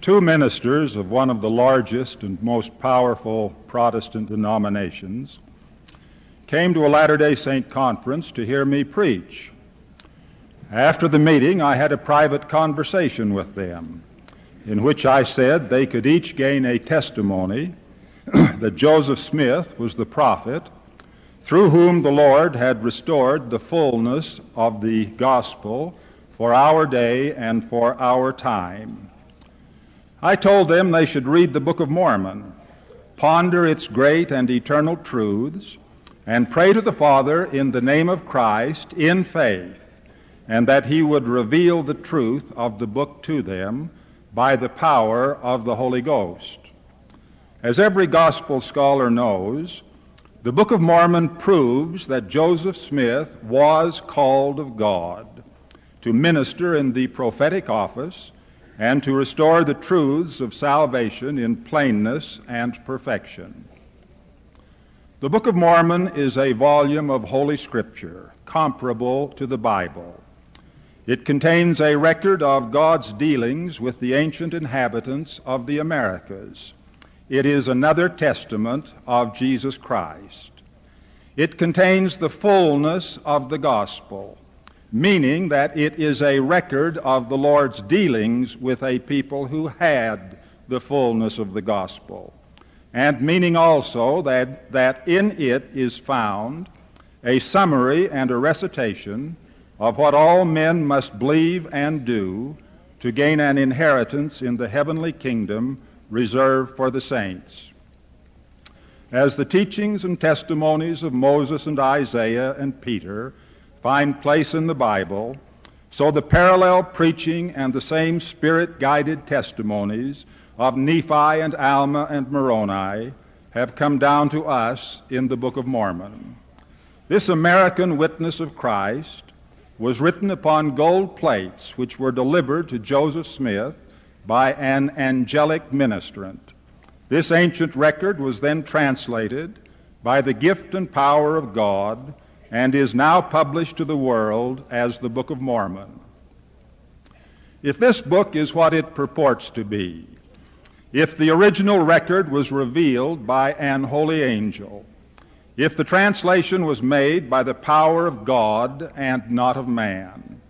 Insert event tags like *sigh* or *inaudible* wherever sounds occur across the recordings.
two ministers of one of the largest and most powerful Protestant denominations came to a Latter day Saint conference to hear me preach. After the meeting, I had a private conversation with them in which I said they could each gain a testimony *clears throat* that Joseph Smith was the prophet through whom the Lord had restored the fullness of the gospel for our day and for our time. I told them they should read the Book of Mormon, ponder its great and eternal truths, and pray to the Father in the name of Christ in faith, and that he would reveal the truth of the book to them by the power of the Holy Ghost. As every gospel scholar knows, the Book of Mormon proves that Joseph Smith was called of God to minister in the prophetic office and to restore the truths of salvation in plainness and perfection. The Book of Mormon is a volume of Holy Scripture comparable to the Bible. It contains a record of God's dealings with the ancient inhabitants of the Americas. It is another testament of Jesus Christ. It contains the fullness of the gospel meaning that it is a record of the Lord's dealings with a people who had the fullness of the gospel, and meaning also that, that in it is found a summary and a recitation of what all men must believe and do to gain an inheritance in the heavenly kingdom reserved for the saints. As the teachings and testimonies of Moses and Isaiah and Peter find place in the Bible, so the parallel preaching and the same spirit guided testimonies of Nephi and Alma and Moroni have come down to us in the Book of Mormon. This American witness of Christ was written upon gold plates which were delivered to Joseph Smith by an angelic ministrant. This ancient record was then translated by the gift and power of God and is now published to the world as the Book of Mormon. If this book is what it purports to be, if the original record was revealed by an holy angel, if the translation was made by the power of God and not of man,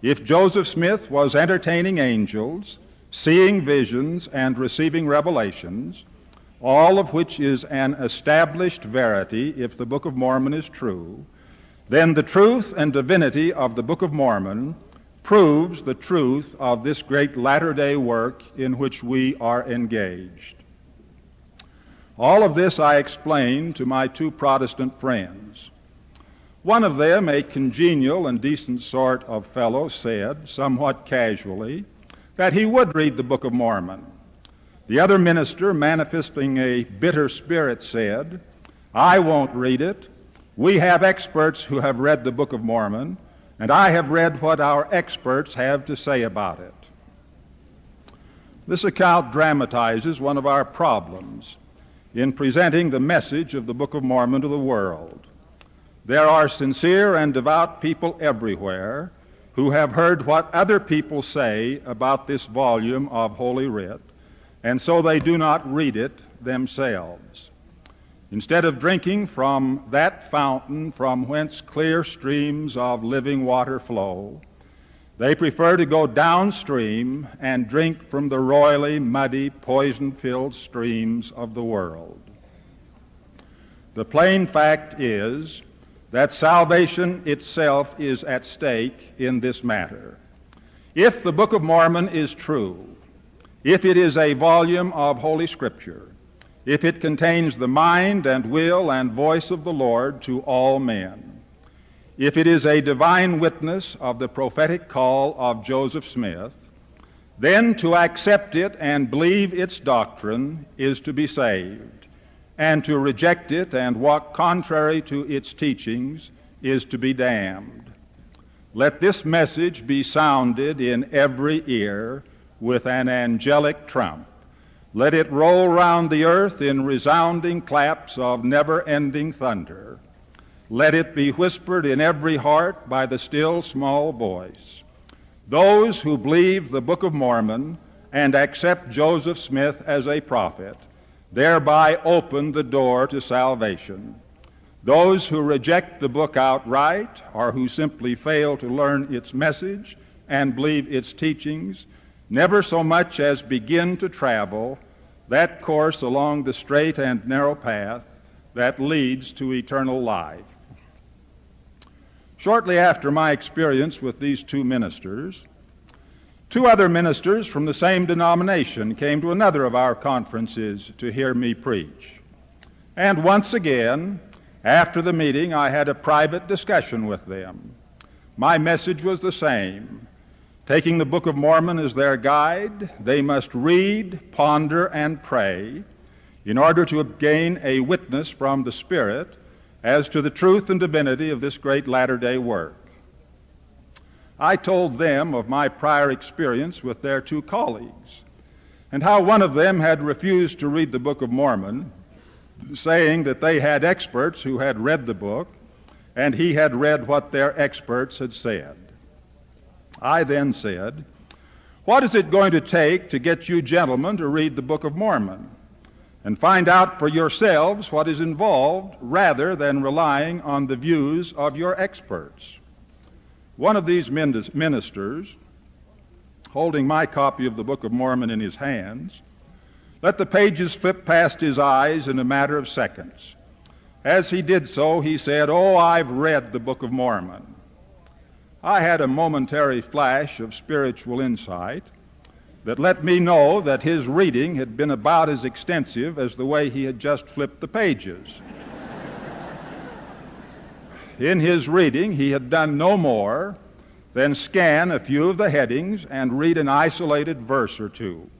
if Joseph Smith was entertaining angels, seeing visions, and receiving revelations, all of which is an established verity if the Book of Mormon is true, then the truth and divinity of the Book of Mormon proves the truth of this great latter day work in which we are engaged. All of this I explained to my two Protestant friends. One of them, a congenial and decent sort of fellow, said, somewhat casually, that he would read the Book of Mormon. The other minister, manifesting a bitter spirit, said, I won't read it. We have experts who have read the Book of Mormon, and I have read what our experts have to say about it. This account dramatizes one of our problems in presenting the message of the Book of Mormon to the world. There are sincere and devout people everywhere who have heard what other people say about this volume of Holy Writ, and so they do not read it themselves. Instead of drinking from that fountain from whence clear streams of living water flow, they prefer to go downstream and drink from the roily, muddy, poison filled streams of the world. The plain fact is that salvation itself is at stake in this matter. If the Book of Mormon is true, if it is a volume of Holy Scripture, if it contains the mind and will and voice of the Lord to all men, if it is a divine witness of the prophetic call of Joseph Smith, then to accept it and believe its doctrine is to be saved, and to reject it and walk contrary to its teachings is to be damned. Let this message be sounded in every ear with an angelic trump. Let it roll round the earth in resounding claps of never ending thunder. Let it be whispered in every heart by the still small voice. Those who believe the Book of Mormon and accept Joseph Smith as a prophet, thereby open the door to salvation. Those who reject the book outright or who simply fail to learn its message and believe its teachings never so much as begin to travel that course along the straight and narrow path that leads to eternal life. Shortly after my experience with these two ministers, two other ministers from the same denomination came to another of our conferences to hear me preach. And once again, after the meeting, I had a private discussion with them. My message was the same. Taking the Book of Mormon as their guide, they must read, ponder, and pray in order to obtain a witness from the Spirit as to the truth and divinity of this great latter day work. I told them of my prior experience with their two colleagues and how one of them had refused to read the Book of Mormon, saying that they had experts who had read the book and he had read what their experts had said. I then said, What is it going to take to get you gentlemen to read the Book of Mormon? and find out for yourselves what is involved rather than relying on the views of your experts. One of these ministers, holding my copy of the Book of Mormon in his hands, let the pages flip past his eyes in a matter of seconds. As he did so, he said, Oh, I've read the Book of Mormon. I had a momentary flash of spiritual insight that let me know that his reading had been about as extensive as the way he had just flipped the pages. In his reading, he had done no more than scan a few of the headings and read an isolated verse or two.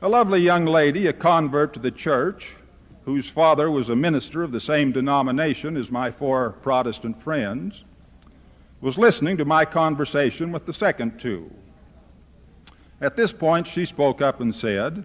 A lovely young lady, a convert to the church, whose father was a minister of the same denomination as my four Protestant friends, was listening to my conversation with the second two. At this point, she spoke up and said,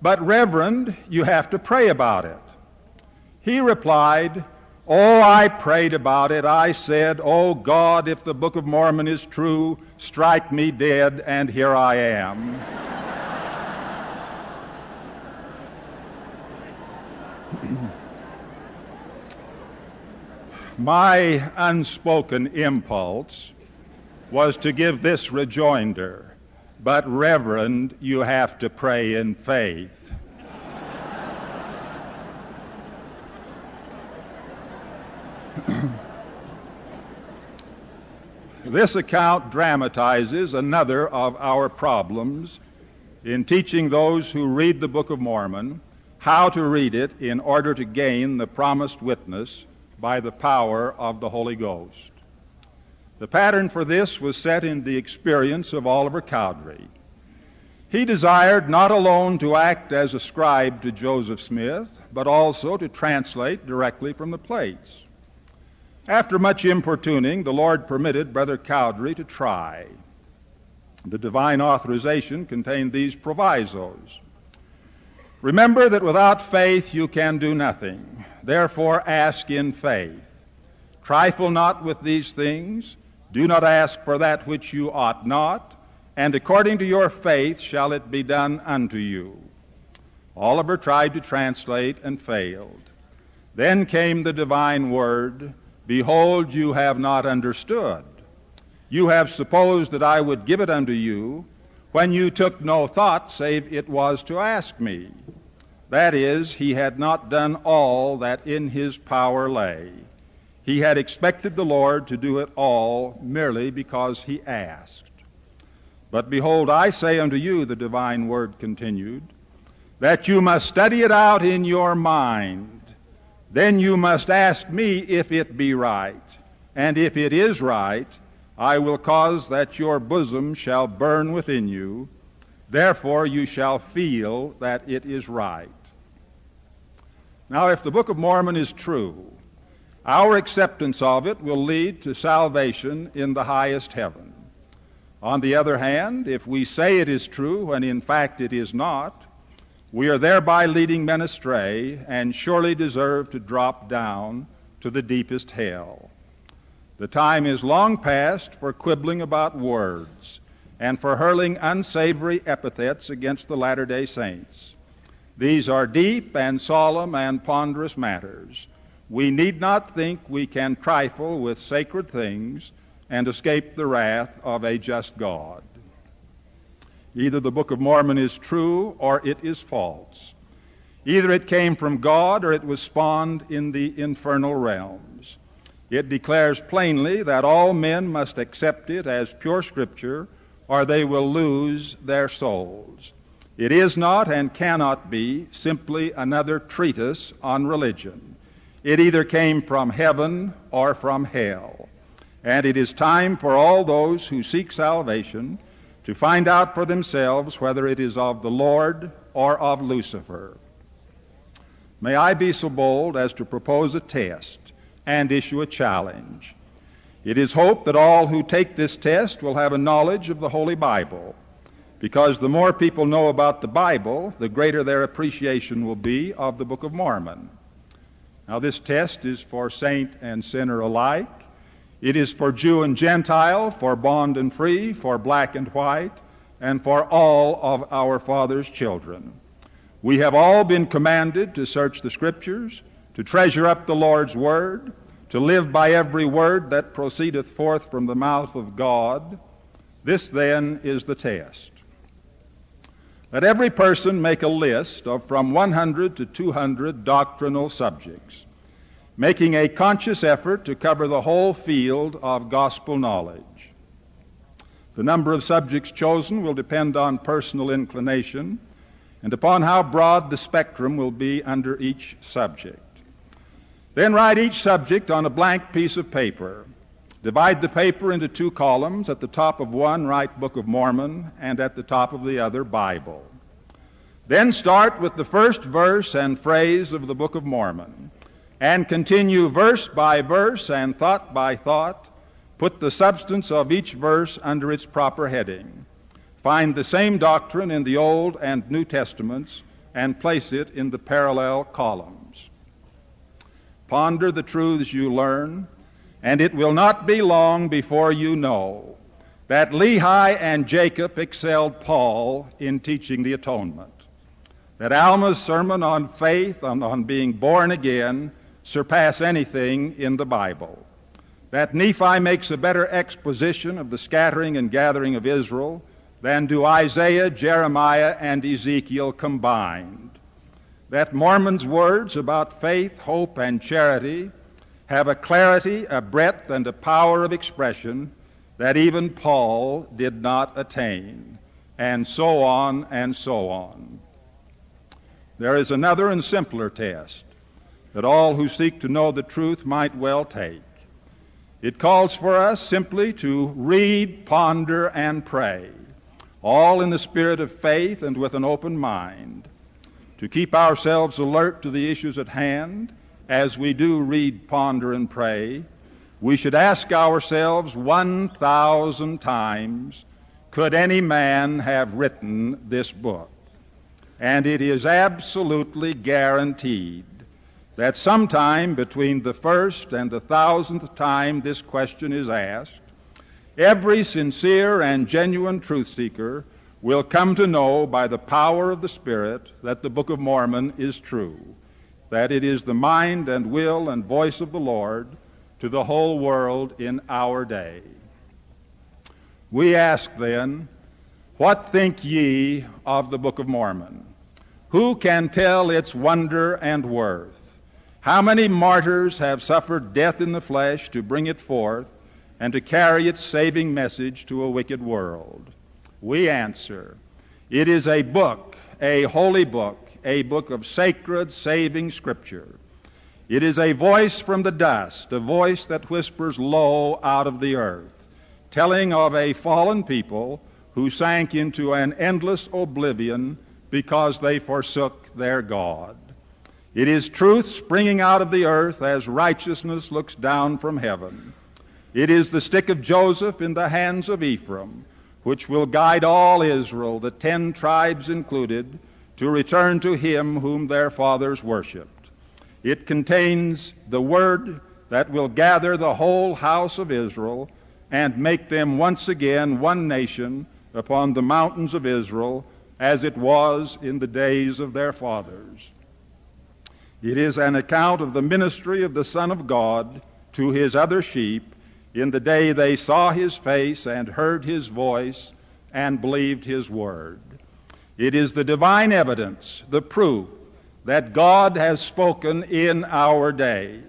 But, Reverend, you have to pray about it. He replied, Oh, I prayed about it. I said, Oh God, if the Book of Mormon is true, strike me dead, and here I am. My unspoken impulse was to give this rejoinder. But, Reverend, you have to pray in faith. *clears throat* this account dramatizes another of our problems in teaching those who read the Book of Mormon how to read it in order to gain the promised witness by the power of the Holy Ghost. The pattern for this was set in the experience of Oliver Cowdery. He desired not alone to act as a scribe to Joseph Smith, but also to translate directly from the plates. After much importuning, the Lord permitted Brother Cowdery to try. The divine authorization contained these provisos. Remember that without faith you can do nothing. Therefore, ask in faith. Trifle not with these things do not ask for that which you ought not, and according to your faith shall it be done unto you. Oliver tried to translate and failed. Then came the divine word Behold, you have not understood. You have supposed that I would give it unto you when you took no thought save it was to ask me. That is, he had not done all that in his power lay. He had expected the Lord to do it all merely because he asked. But behold, I say unto you, the divine word continued, that you must study it out in your mind. Then you must ask me if it be right. And if it is right, I will cause that your bosom shall burn within you. Therefore you shall feel that it is right. Now, if the Book of Mormon is true, our acceptance of it will lead to salvation in the highest heaven. On the other hand, if we say it is true when in fact it is not, we are thereby leading men astray and surely deserve to drop down to the deepest hell. The time is long past for quibbling about words, and for hurling unsavory epithets against the Latter day Saints. These are deep and solemn and ponderous matters. We need not think we can trifle with sacred things and escape the wrath of a just God. Either the Book of Mormon is true or it is false. Either it came from God or it was spawned in the infernal realms. It declares plainly that all men must accept it as pure Scripture or they will lose their souls. It is not and cannot be simply another treatise on religion. It either came from heaven or from hell. And it is time for all those who seek salvation to find out for themselves whether it is of the Lord or of Lucifer. May I be so bold as to propose a test and issue a challenge. It is hoped that all who take this test will have a knowledge of the Holy Bible, because the more people know about the Bible, the greater their appreciation will be of the Book of Mormon. Now, this test is for saint and sinner alike. It is for Jew and Gentile, for bond and free, for black and white, and for all of our Father's children. We have all been commanded to search the Scriptures, to treasure up the Lord's Word, to live by every word that proceedeth forth from the mouth of God. This then is the test. Let every person make a list of from 100 to 200 doctrinal subjects, making a conscious effort to cover the whole field of gospel knowledge. The number of subjects chosen will depend on personal inclination and upon how broad the spectrum will be under each subject. Then write each subject on a blank piece of paper. Divide the paper into two columns. At the top of one, write Book of Mormon, and at the top of the other, Bible. Then start with the first verse and phrase of the Book of Mormon, and continue verse by verse and thought by thought. Put the substance of each verse under its proper heading. Find the same doctrine in the Old and New Testaments and place it in the parallel column. Ponder the truths you learn, and it will not be long before you know that Lehi and Jacob excelled Paul in teaching the atonement, that Alma's sermon on faith, on, on being born again, surpass anything in the Bible, that Nephi makes a better exposition of the scattering and gathering of Israel than do Isaiah, Jeremiah, and Ezekiel combined that Mormon's words about faith, hope, and charity have a clarity, a breadth, and a power of expression that even Paul did not attain, and so on and so on. There is another and simpler test that all who seek to know the truth might well take. It calls for us simply to read, ponder, and pray, all in the spirit of faith and with an open mind to keep ourselves alert to the issues at hand as we do read, ponder, and pray, we should ask ourselves 1,000 times could any man have written this book? And it is absolutely guaranteed that sometime between the first and the thousandth time this question is asked, every sincere and genuine truth seeker will come to know by the power of the Spirit that the Book of Mormon is true, that it is the mind and will and voice of the Lord to the whole world in our day. We ask then, What think ye of the Book of Mormon? Who can tell its wonder and worth? How many martyrs have suffered death in the flesh to bring it forth and to carry its saving message to a wicked world? We answer, it is a book, a holy book, a book of sacred, saving Scripture. It is a voice from the dust, a voice that whispers low out of the earth, telling of a fallen people who sank into an endless oblivion because they forsook their God. It is truth springing out of the earth as righteousness looks down from heaven. It is the stick of Joseph in the hands of Ephraim, which will guide all Israel, the ten tribes included, to return to him whom their fathers worshiped. It contains the word that will gather the whole house of Israel and make them once again one nation upon the mountains of Israel as it was in the days of their fathers. It is an account of the ministry of the Son of God to his other sheep in the day they saw his face and heard his voice and believed his word. It is the divine evidence, the proof that God has spoken in our day.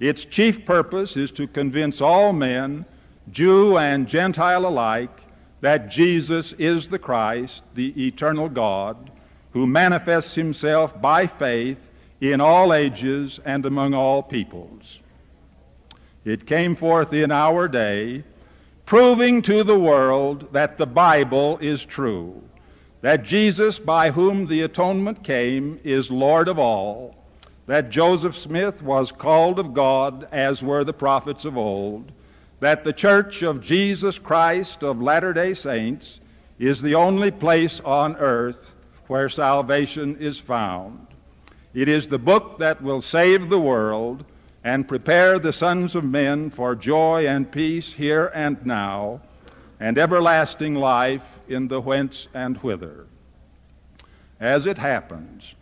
Its chief purpose is to convince all men, Jew and Gentile alike, that Jesus is the Christ, the eternal God, who manifests himself by faith in all ages and among all peoples. It came forth in our day, proving to the world that the Bible is true, that Jesus, by whom the atonement came, is Lord of all, that Joseph Smith was called of God, as were the prophets of old, that the Church of Jesus Christ of Latter day Saints is the only place on earth where salvation is found. It is the book that will save the world and prepare the sons of men for joy and peace here and now, and everlasting life in the whence and whither. As it happens,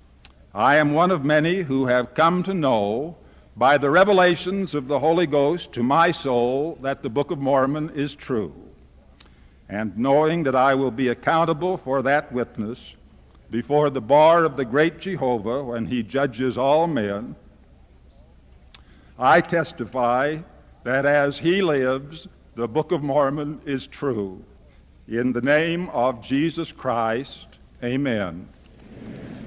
I am one of many who have come to know by the revelations of the Holy Ghost to my soul that the Book of Mormon is true. And knowing that I will be accountable for that witness before the bar of the great Jehovah when he judges all men, I testify that as he lives, the Book of Mormon is true. In the name of Jesus Christ, amen. amen.